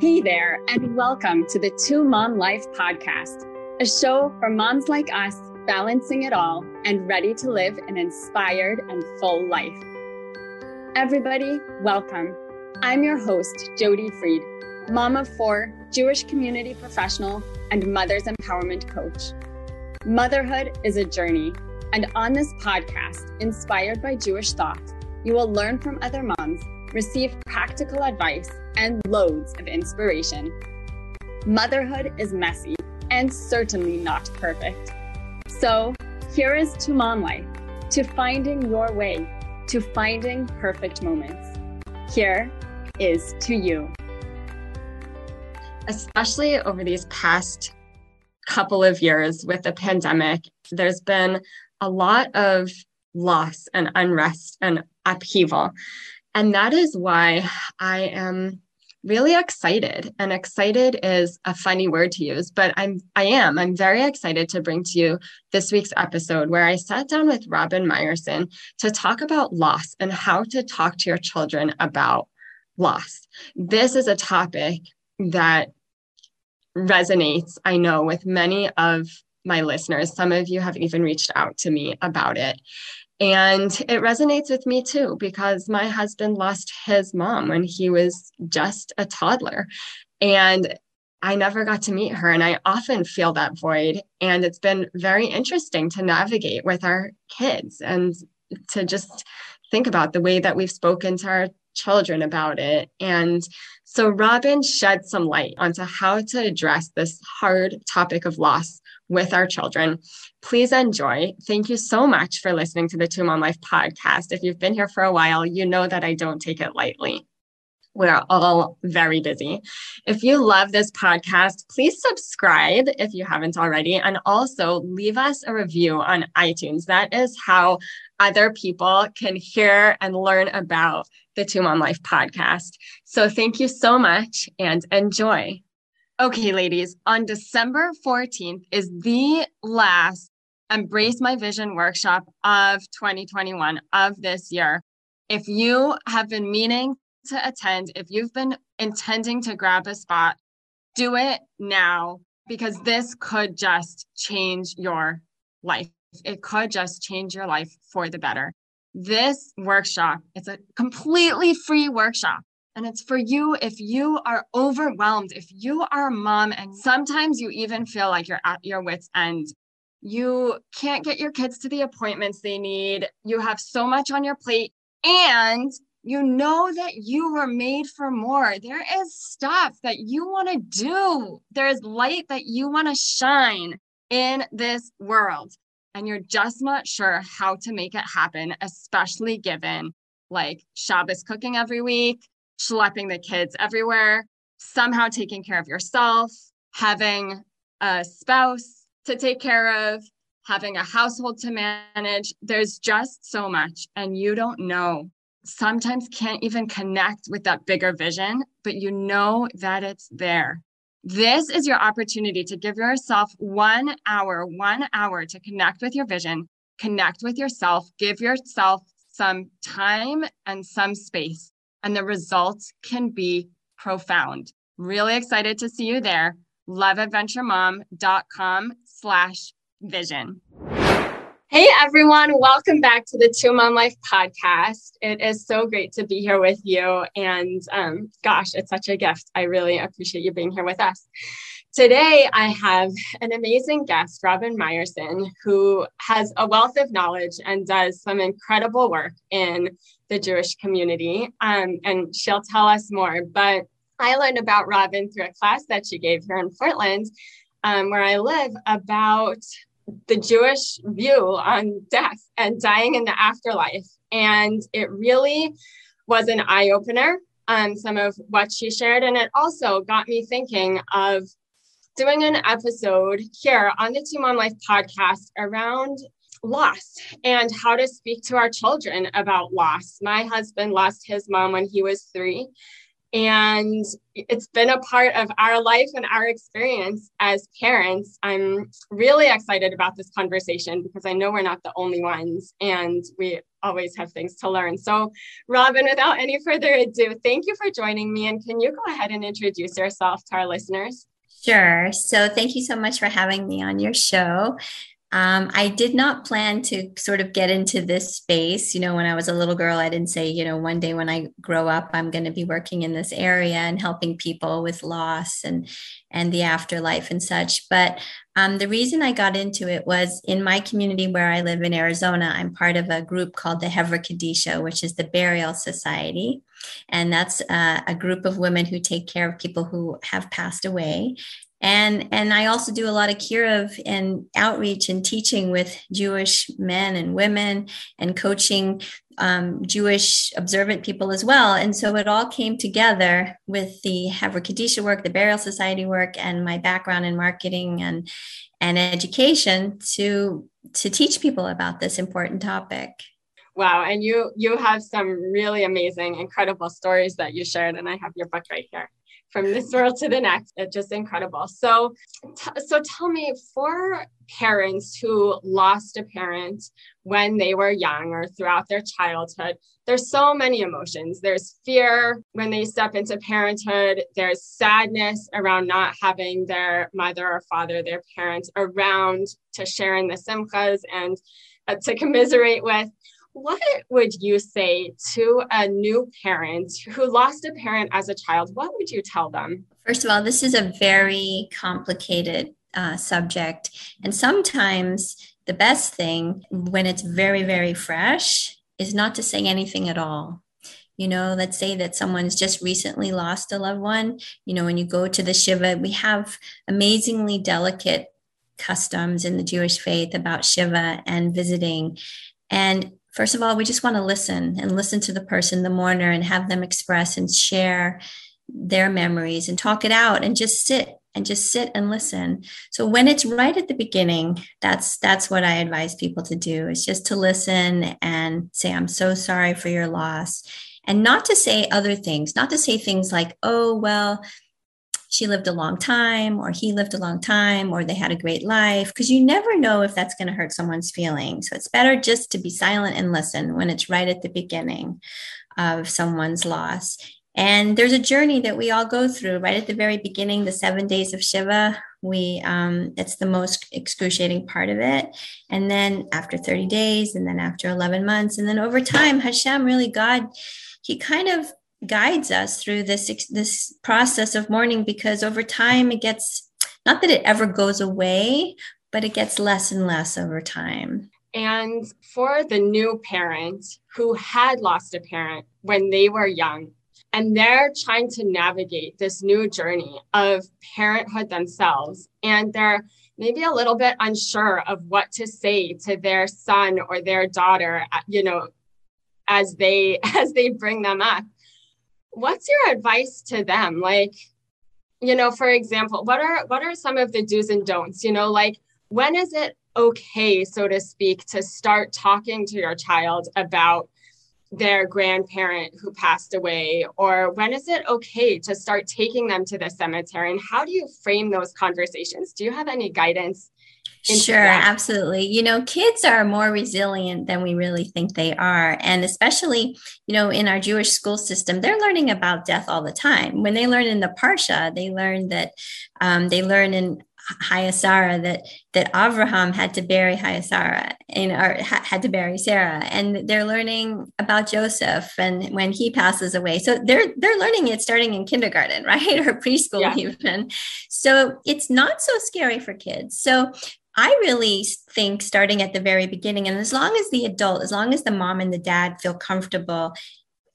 Hey there, and welcome to the Two Mom Life podcast, a show for moms like us balancing it all and ready to live an inspired and full life. Everybody, welcome. I'm your host, Jody Freed, mom of four, Jewish community professional, and mother's empowerment coach. Motherhood is a journey, and on this podcast, inspired by Jewish thought, you will learn from other moms, receive practical advice, and loads of inspiration. Motherhood is messy and certainly not perfect. So, here is to mom life, to finding your way, to finding perfect moments. Here is to you. Especially over these past couple of years with the pandemic, there's been a lot of loss and unrest and upheaval. And that is why I am really excited. And excited is a funny word to use, but I'm I am. I'm very excited to bring to you this week's episode where I sat down with Robin Meyerson to talk about loss and how to talk to your children about loss. This is a topic that resonates, I know, with many of my listeners. Some of you have even reached out to me about it. And it resonates with me too, because my husband lost his mom when he was just a toddler. And I never got to meet her. And I often feel that void. And it's been very interesting to navigate with our kids and to just think about the way that we've spoken to our children about it. And so Robin shed some light onto how to address this hard topic of loss with our children. Please enjoy. Thank you so much for listening to the Two Mom Life podcast. If you've been here for a while, you know that I don't take it lightly. We're all very busy. If you love this podcast, please subscribe if you haven't already, and also leave us a review on iTunes. That is how other people can hear and learn about the Two Mom Life podcast. So thank you so much and enjoy. Okay, ladies, on December 14th is the last Embrace My Vision workshop of 2021 of this year. If you have been meaning to attend, if you've been intending to grab a spot, do it now because this could just change your life. It could just change your life for the better. This workshop, it's a completely free workshop. And it's for you if you are overwhelmed, if you are a mom, and sometimes you even feel like you're at your wits' end. You can't get your kids to the appointments they need. You have so much on your plate, and you know that you were made for more. There is stuff that you want to do, there is light that you want to shine in this world. And you're just not sure how to make it happen, especially given like Shabbos cooking every week, schlepping the kids everywhere, somehow taking care of yourself, having a spouse to take care of, having a household to manage. There's just so much, and you don't know. Sometimes can't even connect with that bigger vision, but you know that it's there. This is your opportunity to give yourself one hour, one hour to connect with your vision, connect with yourself, give yourself some time and some space and the results can be profound. Really excited to see you there. loveadventuremom.com slash vision. Hey everyone, welcome back to the Two Mom Life podcast. It is so great to be here with you. And um, gosh, it's such a gift. I really appreciate you being here with us. Today, I have an amazing guest, Robin Meyerson, who has a wealth of knowledge and does some incredible work in the Jewish community. Um, and she'll tell us more. But I learned about Robin through a class that she gave here in Portland, um, where I live, about the Jewish view on death and dying in the afterlife. And it really was an eye opener on um, some of what she shared. And it also got me thinking of doing an episode here on the Two Mom Life podcast around loss and how to speak to our children about loss. My husband lost his mom when he was three. And it's been a part of our life and our experience as parents. I'm really excited about this conversation because I know we're not the only ones and we always have things to learn. So, Robin, without any further ado, thank you for joining me. And can you go ahead and introduce yourself to our listeners? Sure. So, thank you so much for having me on your show. Um, I did not plan to sort of get into this space. You know, when I was a little girl, I didn't say, you know, one day when I grow up, I'm going to be working in this area and helping people with loss and and the afterlife and such. But um, the reason I got into it was in my community where I live in Arizona. I'm part of a group called the Hevra Kadisha, which is the Burial Society, and that's uh, a group of women who take care of people who have passed away and and i also do a lot of kiruv and outreach and teaching with jewish men and women and coaching um, jewish observant people as well. And so it all came together with the Hevra Kadisha work the burial society work and my background in marketing and and education to to teach people about this important topic. Wow. And you you have some really amazing incredible stories that you shared and i have your book right here from this world to the next. It's just incredible. So, t- so tell me, for parents who lost a parent when they were young or throughout their childhood, there's so many emotions. There's fear when they step into parenthood. There's sadness around not having their mother or father, their parents around to share in the simchas and uh, to commiserate with what would you say to a new parent who lost a parent as a child? What would you tell them? First of all, this is a very complicated uh, subject. And sometimes the best thing when it's very, very fresh is not to say anything at all. You know, let's say that someone's just recently lost a loved one. You know, when you go to the Shiva, we have amazingly delicate customs in the Jewish faith about Shiva and visiting. And First of all, we just want to listen and listen to the person, the mourner, and have them express and share their memories and talk it out and just sit and just sit and listen. So when it's right at the beginning, that's that's what I advise people to do is just to listen and say I'm so sorry for your loss and not to say other things, not to say things like, "Oh, well, she lived a long time or he lived a long time or they had a great life because you never know if that's going to hurt someone's feelings. So it's better just to be silent and listen when it's right at the beginning of someone's loss. And there's a journey that we all go through. Right at the very beginning the seven days of shiva we um, it's the most excruciating part of it. And then after 30 days and then after 11 months and then over time hashem really god he kind of guides us through this this process of mourning because over time it gets not that it ever goes away but it gets less and less over time. And for the new parent who had lost a parent when they were young and they're trying to navigate this new journey of parenthood themselves and they're maybe a little bit unsure of what to say to their son or their daughter you know as they as they bring them up what's your advice to them? Like you know for example what are what are some of the do's and don'ts you know like when is it okay so to speak to start talking to your child about their grandparent who passed away or when is it okay to start taking them to the cemetery and how do you frame those conversations do you have any guidance Sure, that. absolutely. You know, kids are more resilient than we really think they are. And especially, you know, in our Jewish school system, they're learning about death all the time. When they learn in the Parsha, they learn that um, they learn in Chayei Sarah that that Avraham had to bury Hayasara and or had to bury Sarah, and they're learning about Joseph and when he passes away. So they're they're learning it starting in kindergarten, right, or preschool yeah. even. So it's not so scary for kids. So I really think starting at the very beginning, and as long as the adult, as long as the mom and the dad feel comfortable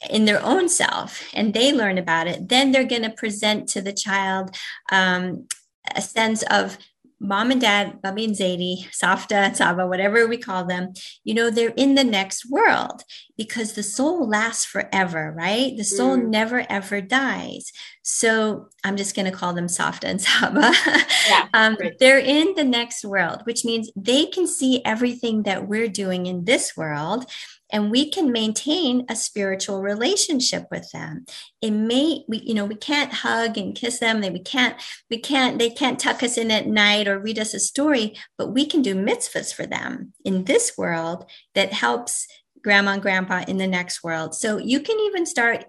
in their own self and they learn about it, then they're going to present to the child um, a sense of mom and dad, Bubby and Zadie, Safta, Saba, whatever we call them, you know, they're in the next world because the soul lasts forever, right? The soul mm. never ever dies. So I'm just going to call them Safta and Saba. Yeah, um, they're in the next world, which means they can see everything that we're doing in this world and we can maintain a spiritual relationship with them. It may, we, you know, we can't hug and kiss them. They, we can't, we can't, they can't tuck us in at night or read us a story, but we can do mitzvahs for them in this world that helps grandma and grandpa in the next world. So you can even start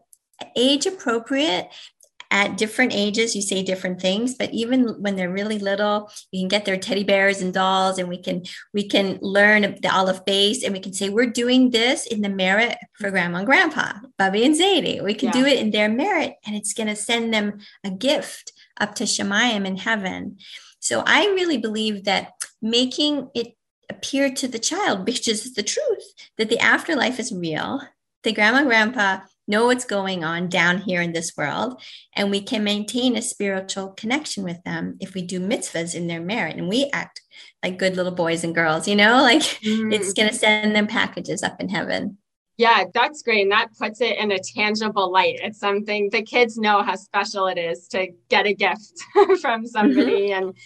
age appropriate at different ages you say different things but even when they're really little you can get their teddy bears and dolls and we can we can learn the aleph beis and we can say we're doing this in the merit for grandma and grandpa bubby and zadie we can yeah. do it in their merit and it's going to send them a gift up to shamayim in heaven so i really believe that making it appear to the child which is the truth that the afterlife is real the grandma and grandpa know what's going on down here in this world, and we can maintain a spiritual connection with them if we do mitzvahs in their merit and we act like good little boys and girls, you know, like mm-hmm. it's going to send them packages up in heaven. Yeah, that's great. And that puts it in a tangible light. It's something the kids know how special it is to get a gift from somebody mm-hmm. and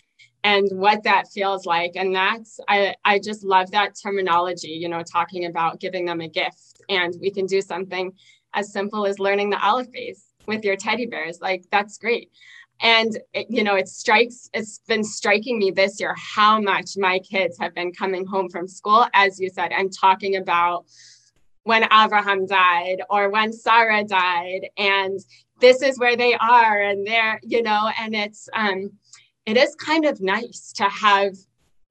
and what that feels like. And that's I I just love that terminology, you know, talking about giving them a gift. And we can do something as simple as learning the aleph beis with your teddy bears. Like that's great. And it, you know, it strikes, it's been striking me this year how much my kids have been coming home from school, as you said, and talking about when Abraham died or when Sarah died. And this is where they are. And they're, you know, and it's um it is kind of nice to have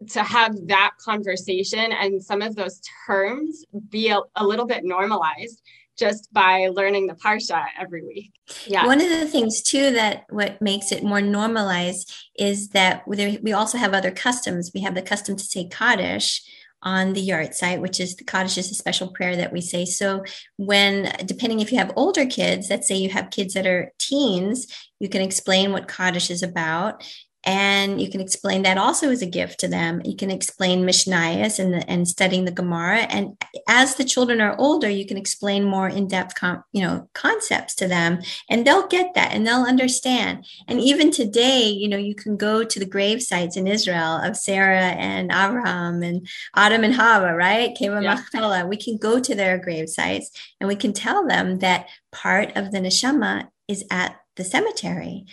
to have that conversation and some of those terms be a, a little bit normalized just by learning the parsha every week. Yeah. One of the things too that what makes it more normalized is that we also have other customs. We have the custom to say Kaddish on the yahrzeit, which is the Kaddish is a special prayer that we say. So when, depending if you have older kids, let's say you have kids that are teens, you can explain what Kaddish is about and you can explain that also as a gift to them. You can explain Mishnayos and, and studying the Gemara. And as the children are older, you can explain more in-depth, com, you know, concepts to them, and they'll get that and they'll understand. And even today, you know, you can go to the grave sites in Israel of Sarah and Abraham and Adam and Hava, right? Keva yeah. Machpelah. We can go to their grave sites and we can tell them that part of the neshama is at the cemetery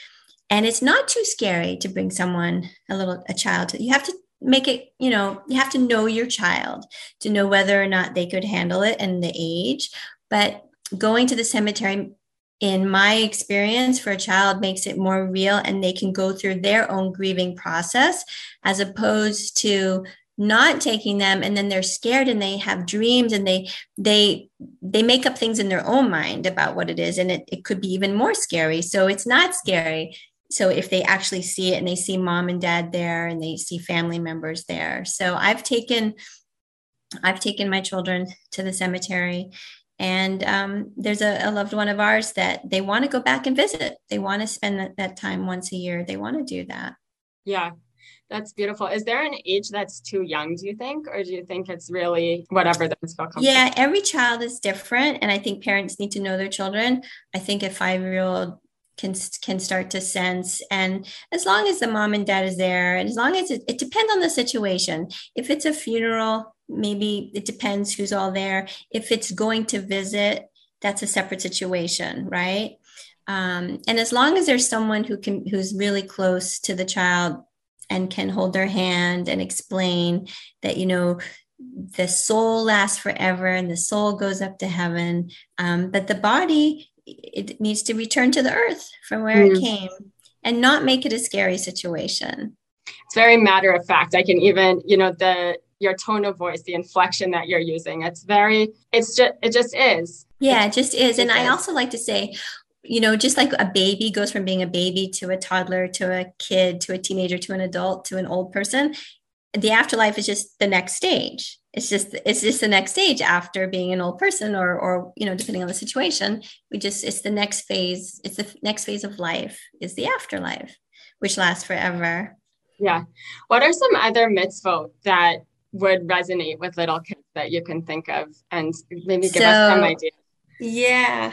and it's not too scary to bring someone a little a child to, you have to make it you know you have to know your child to know whether or not they could handle it and the age. But going to the cemetery in my experience for a child makes it more real and they can go through their own grieving process as opposed to not taking them and then they're scared and they have dreams and they they they make up things in their own mind about what it is. And it, it could be even more scary. So it's not scary so if they actually see it and they see mom and dad there and they see family members there so i've taken i've taken my children to the cemetery and um, there's a, a, loved one of ours that they want to go back and visit they want to spend that, that time once a year they want to do that yeah that's beautiful. Is there an age that's too young, do you think? Or do you think it's really whatever that's feel comfortable? Yeah, every child is different. And I think parents need to know their children. I think a five year old can can start to sense. And as long as the mom and dad is there and as long as it, it depends on the situation. If it's a funeral maybe it depends who's all there. If it's going to visit that's a separate situation right? Um, and as long as there's someone who can who's really close to the child and can hold their hand and explain that you know the soul lasts forever and the soul goes up to heaven. Um, but the body it needs to return to the earth from where mm. it came and not make it a scary situation. It's very matter of fact. I can even, you know, the your tone of voice, the inflection that you're using. It's very, it's just, it just is. Yeah, it just is. And I also like to say, you know, just like a baby goes from being a baby to a toddler to a kid to a teenager to an adult to an old person, the afterlife is just the next stage. It's just it's just the next stage after being an old person or or you know depending on the situation. We just it's the next phase it's the next phase of life is the afterlife which lasts forever. Yeah. What are some other mitzvot that would resonate with little kids that you can think of? And maybe give so, us some ideas. yeah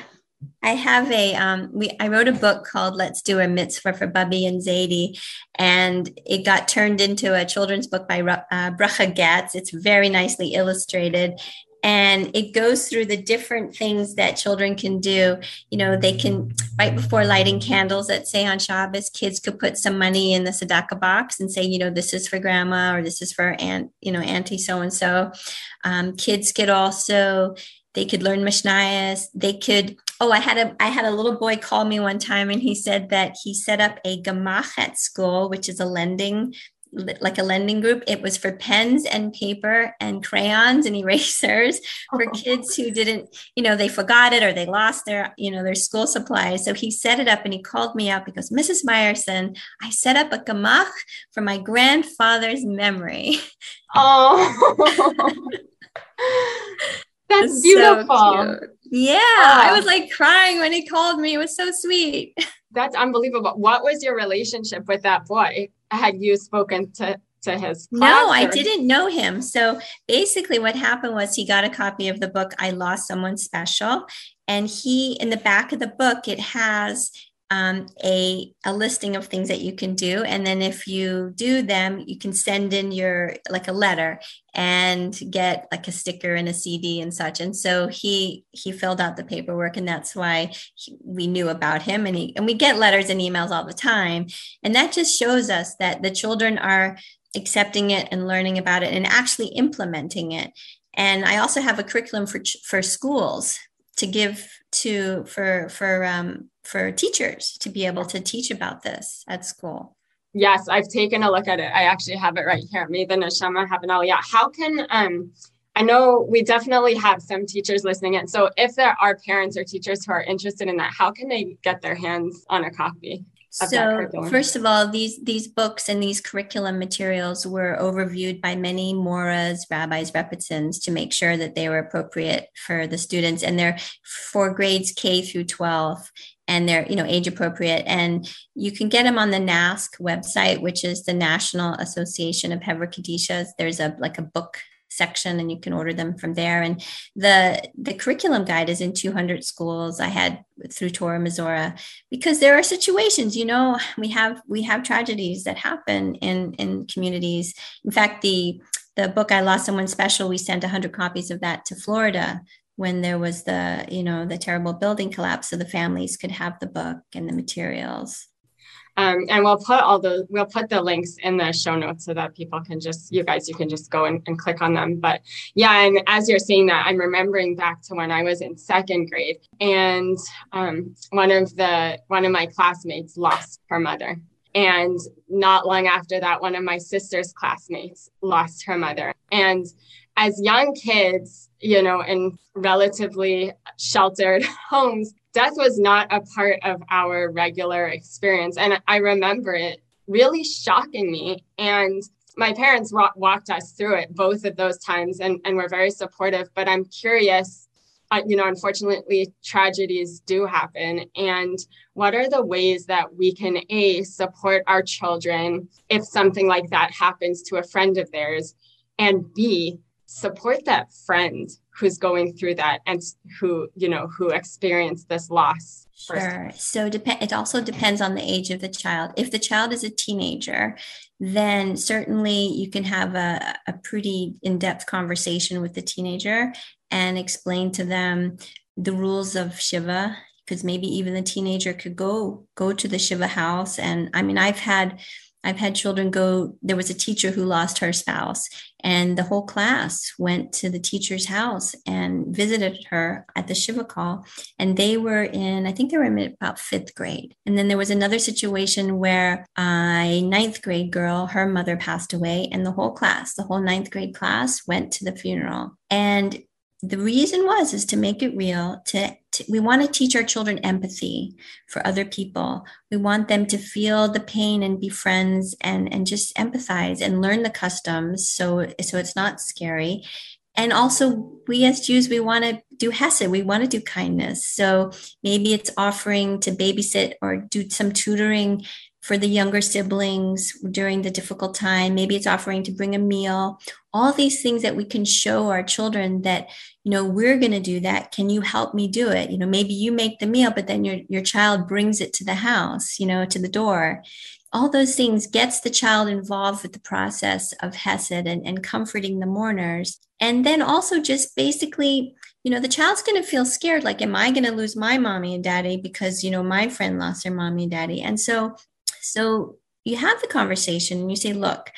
I have a um, we I wrote a book called Let's Do a Mitzvah for Bubby and Zadie, and it got turned into a children's book by uh, Bracha Gatz. It's very nicely illustrated, and it goes through the different things that children can do. You know, they can right before lighting candles, let's say on Shabbos, kids could put some money in the tzedakah box and say, you know, this is for grandma or this is for aunt, you know, auntie so and so. Kids could also they could learn Mishnayos. They could. Oh, I had a I had a little boy call me one time, and he said that he set up a gemach at school, which is a lending like a lending group. It was for pens and paper and crayons and erasers for oh. kids who didn't, you know, they forgot it or they lost their, you know, their school supplies. So he set it up and he called me up because Mrs. Meyerson, I set up a gemach for my grandfather's memory. Oh. That's beautiful. So yeah, oh. I was like crying when he called me. It was so sweet. That's unbelievable. What was your relationship with that boy? Had you spoken to to his no i didn't know him so basically what happened was he got a copy of the book i lost someone special and he in the back of the book it has um, a, a listing of things that you can do. And then if you do them, you can send in your like a letter and get like a sticker and a CD and such. And so he he filled out the paperwork, and that's why he, we knew about him. And he and we get letters and emails all the time, and that just shows us that the children are accepting it and learning about it and actually implementing it. And I also have a curriculum for for schools to give to for for um, for teachers to be able to teach about this at school. Yes, I've taken a look at it. I actually have it right here. Me, the Neshama, have an Yeah. How can um I know we definitely have some teachers listening in. So if there are parents or teachers who are interested in that, how can they get their hands on a copy? So first of all these these books and these curriculum materials were overviewed by many moras rabbis rebbitzins to make sure that they were appropriate for the students. And they're for grades k through 12 and they're you know age appropriate. And you can get them on the NASCK website which is the National Association of Hevra Kadishas. There's a like a book section and you can order them from there. And the the curriculum guide is in 200 schools. I had through Torah Umesorah because there are situations you know we have we have tragedies that happen in in communities. In fact the the book i lost someone special we sent 100 copies of that to florida when there was the you know the terrible building collapse so the families could have the book and the materials um, and we'll put all the we'll put the links in the show notes so that people can just you guys you can just go and, and click on them. But yeah and as you're seeing that i'm remembering back to when i was in second grade and um, one of the one of my classmates lost her mother. And not long after that one of my sister's classmates lost her mother. And as young kids you know in relatively sheltered homes death was not a part of our regular experience. And I remember it really shocking me. And my parents walked us through it both of those times and, and were very supportive. But I'm curious, uh, you know, unfortunately, tragedies do happen. And what are the ways that we can A, support our children if something like that happens to a friend of theirs? And B, support that friend who's going through that and who you know who experienced this loss sure. So dep- it also depends on the age of the child. If the child is a teenager then certainly you can have a, a pretty in-depth conversation with the teenager and explain to them the rules of shiva because maybe even the teenager could go go to the shiva house. And i mean i've had I've had children go, there was a teacher who lost her spouse, and the whole class went to the teacher's house and visited her at the Shiva call. And they were in, I think they were in about fifth grade. And then there was another situation where a ninth grade girl, her mother passed away, and the whole class, the whole ninth grade class went to the funeral. And the reason was is to make it real to, to, we want to teach our children empathy for other people we want them to feel the pain and be friends and and just empathize and learn the customs so so it's not scary and also we as jews we want to do hesed we want to do kindness so maybe it's offering to babysit or do some tutoring for the younger siblings during the difficult time. Maybe it's offering to bring a meal. All these things that we can show our children that, you know, we're going to do that. Can you help me do it? You know, maybe you make the meal, but then your, your child brings it to the house, you know, to the door. All those things gets the child involved with the process of Hesed and, and comforting the mourners. And then also just basically you know, the child's going to feel scared. Like, am I going to lose my mommy and daddy because, you know, my friend lost their mommy and daddy? And so, so you have the conversation and you say, look,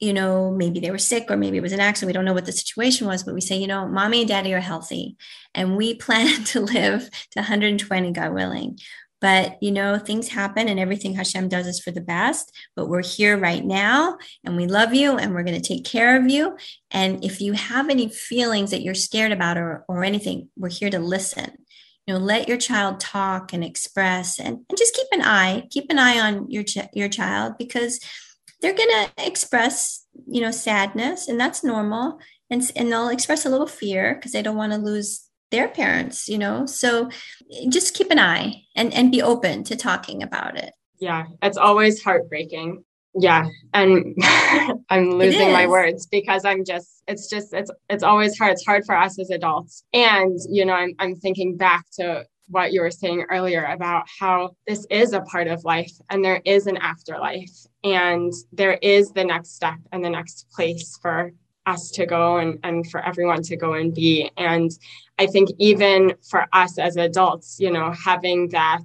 you know, maybe they were sick or maybe it was an accident. We don't know what the situation was, but we say, you know, mommy and daddy are healthy and we plan to live to 120, God willing. But, you know, things happen and everything Hashem does is for the best. But we're here right now and we love you and we're going to take care of you. And if you have any feelings that you're scared about or, or anything, we're here to listen. You know, let your child talk and express and, and just keep an eye, keep an eye on your, ch- your child because they're going to express, you know, sadness and that's normal. And, and they'll express a little fear because they don't want to lose their parents you know? So just keep an eye and and be open to talking about it. Yeah it's always heartbreaking. Yeah and i'm losing my words because i'm just it's just it's it's always hard. It's hard for us as adults. And you know i'm, I'm thinking back to what you were saying earlier about how this is a part of life and there is an afterlife and there is the next step and the next place for us to go and, and for everyone to go and be. And I think even for us as adults, you know, having that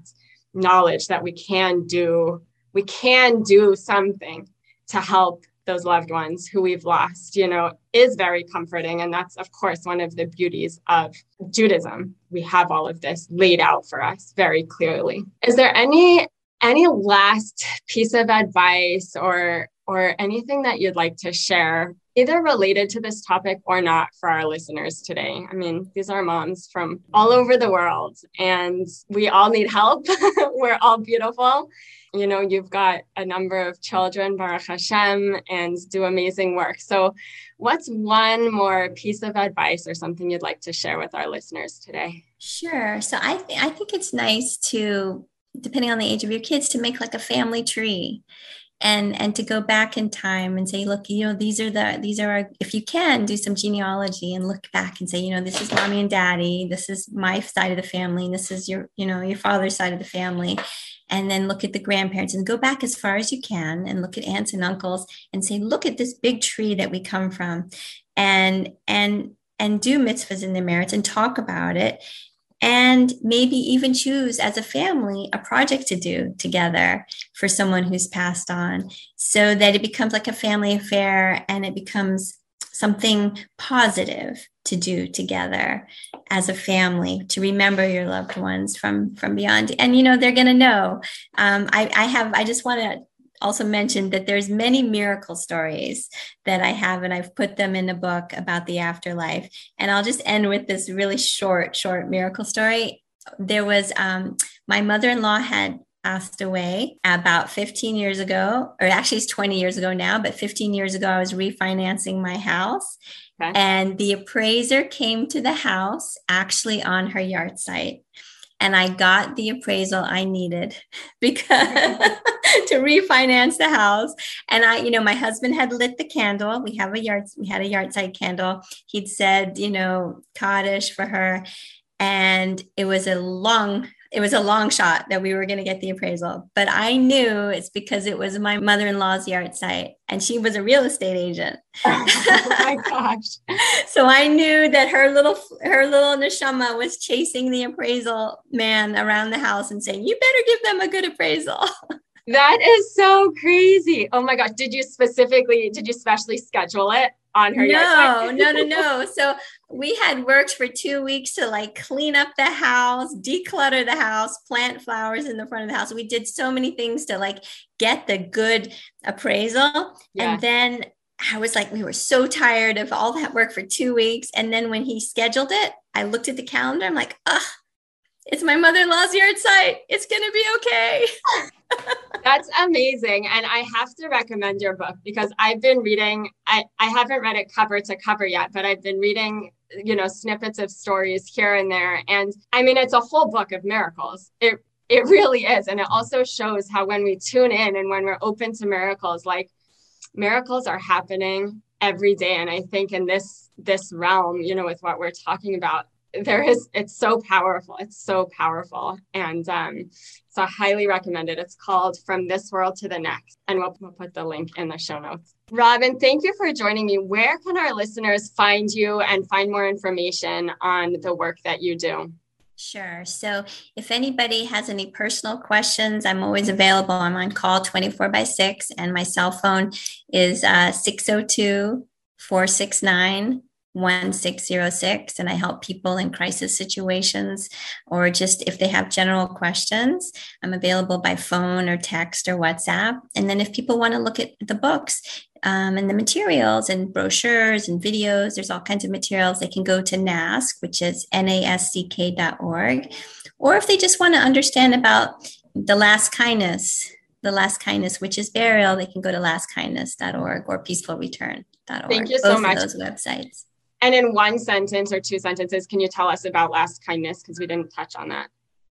knowledge that we can do, we can do something to help those loved ones who we've lost, you know, is very comforting. And that's, of course, one of the beauties of Judaism. We have all of this laid out for us very clearly. Is there any any last piece of advice or or anything that you'd like to share either related to this topic or not for our listeners today. I mean, these are moms from all over the world and we all need help. We're all beautiful. You know, you've got a number of children, Baruch Hashem, and do amazing work. So, what's one more piece of advice or something you'd like to share with our listeners today? Sure. So, I, th- I think it's nice to, depending on the age of your kids, to make like a family tree and and to go back in time and say look you know these are the these are our, if you can do some genealogy and look back and say you know this is mommy and daddy this is my side of the family and this is your you know your father's side of the family and then look at the grandparents and go back as far as you can and look at aunts and uncles and say look at this big tree that we come from and and and do mitzvahs in the merits and talk about it and maybe even choose as a family a project to do together for someone who's passed on so that it becomes like a family affair and it becomes something positive to do together as a family to remember your loved ones from from beyond. And you know they're going to know. Um, I, I have i just want to also mentioned that there's many miracle stories that I have, and I've put them in a book about the afterlife. And I'll just end with this really short, short miracle story. There was um, my mother-in-law had passed away about 15 years ago, or actually it's 20 years ago now, but 15 years ago, I was refinancing my house. Okay. And the appraiser came to the house actually on her yahrzeit and I got the appraisal I needed because to refinance the house. And I, you know, my husband had lit the candle. We have a yard, we had a yahrzeit candle. He'd said, you know, Kaddish for her. And it was a long it was a long shot that we were going to get the appraisal, but I knew it's because it was my mother in law's yahrzeit and she was a real estate agent. oh my gosh. so I knew that her little, her little neshama was chasing the appraisal man around the house and saying, you better give them a good appraisal. that is so crazy. Oh my gosh. Did you specifically, did you specially schedule it? On her no no no no so we had worked for two weeks to like clean up the house declutter the house plant flowers in the front of the house we did so many things to like get the good appraisal yeah. and then I was like, we were so tired of all that work for two weeks. And then when he scheduled it, I looked at the calendar. I'm like, ugh, it's my mother-in-law's yahrzeit. It's gonna be okay. That's amazing. And I have to recommend your book because I've been reading, I, I haven't read it cover to cover yet, but I've been reading, you know, snippets of stories here and there. And I mean, it's a whole book of miracles. It It really is. And it also shows how when we tune in and when we're open to miracles, like miracles are happening every day. And I think in this this realm, you know, with what we're talking about, there is it's so powerful. It's so powerful. And um, so I highly recommend it. It's called From This World to the Next. And we'll, we'll put the link in the show notes. Robin, thank you for joining me. Where can our listeners find you and find more information on the work that you do? Sure. So if anybody has any personal questions, I'm always available. I'm on call 24 by 6, and my cell phone is uh, 602 469 1606 and I help people in crisis situations or just if they have general questions. I'm available by phone or text or WhatsApp. And then if people want to look at the books um, and the materials and brochures and videos, there's all kinds of materials. They can go to NASCK, which is nasck.org. Or if they just want to understand about the last kindness, the last kindness, which is burial, they can go to lastkindness.org or peacefulreturn.org. Thank you so much. those websites. And in one sentence or two sentences, can you tell us about last kindness? Because we didn't touch on that.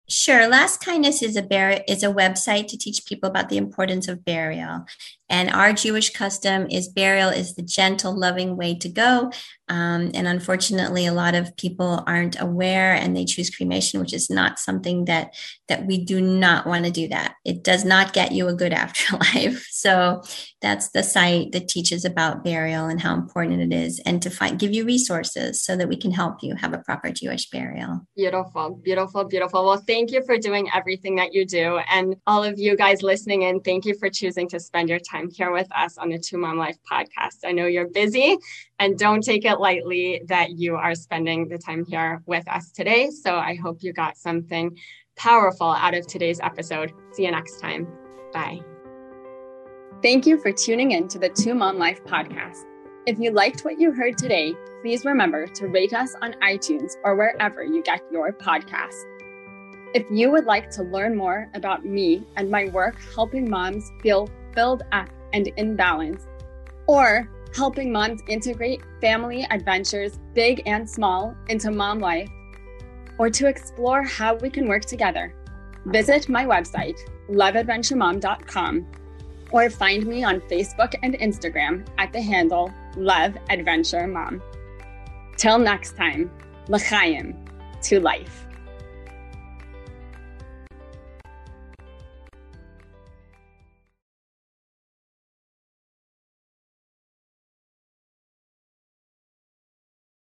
Sure. Last Kindness is a bar- is a website to teach people about the importance of burial. And our Jewish custom is burial is the gentle, loving way to go. Um, and unfortunately, a lot of people aren't aware and they choose cremation, which is not something that that we do not want to do. That it does not get you a good afterlife. So that's the site that teaches about burial and how important it is, and to find give you resources so that we can help you have a proper Jewish burial. Beautiful, beautiful, beautiful. Well, thank you for doing everything that you do, and all of you guys listening in. Thank you for choosing to spend your time time here with us on the Two Mom Life podcast. I know you're busy and don't take it lightly that you are spending the time here with us today. So I hope you got something powerful out of today's episode. See you next time. Bye. Thank you for tuning in to the Two Mom Life podcast. If you liked what you heard today, please remember to rate us on iTunes or wherever you get your podcasts. If you would like to learn more about me and my work helping moms feel filled up and in balance, or helping moms integrate family adventures, big and small, into mom life, or to explore how we can work together, visit my website, loveadventuremom.com, or find me on Facebook and Instagram at the handle Love Adventure Mom. Till next time, l'chaim, to life.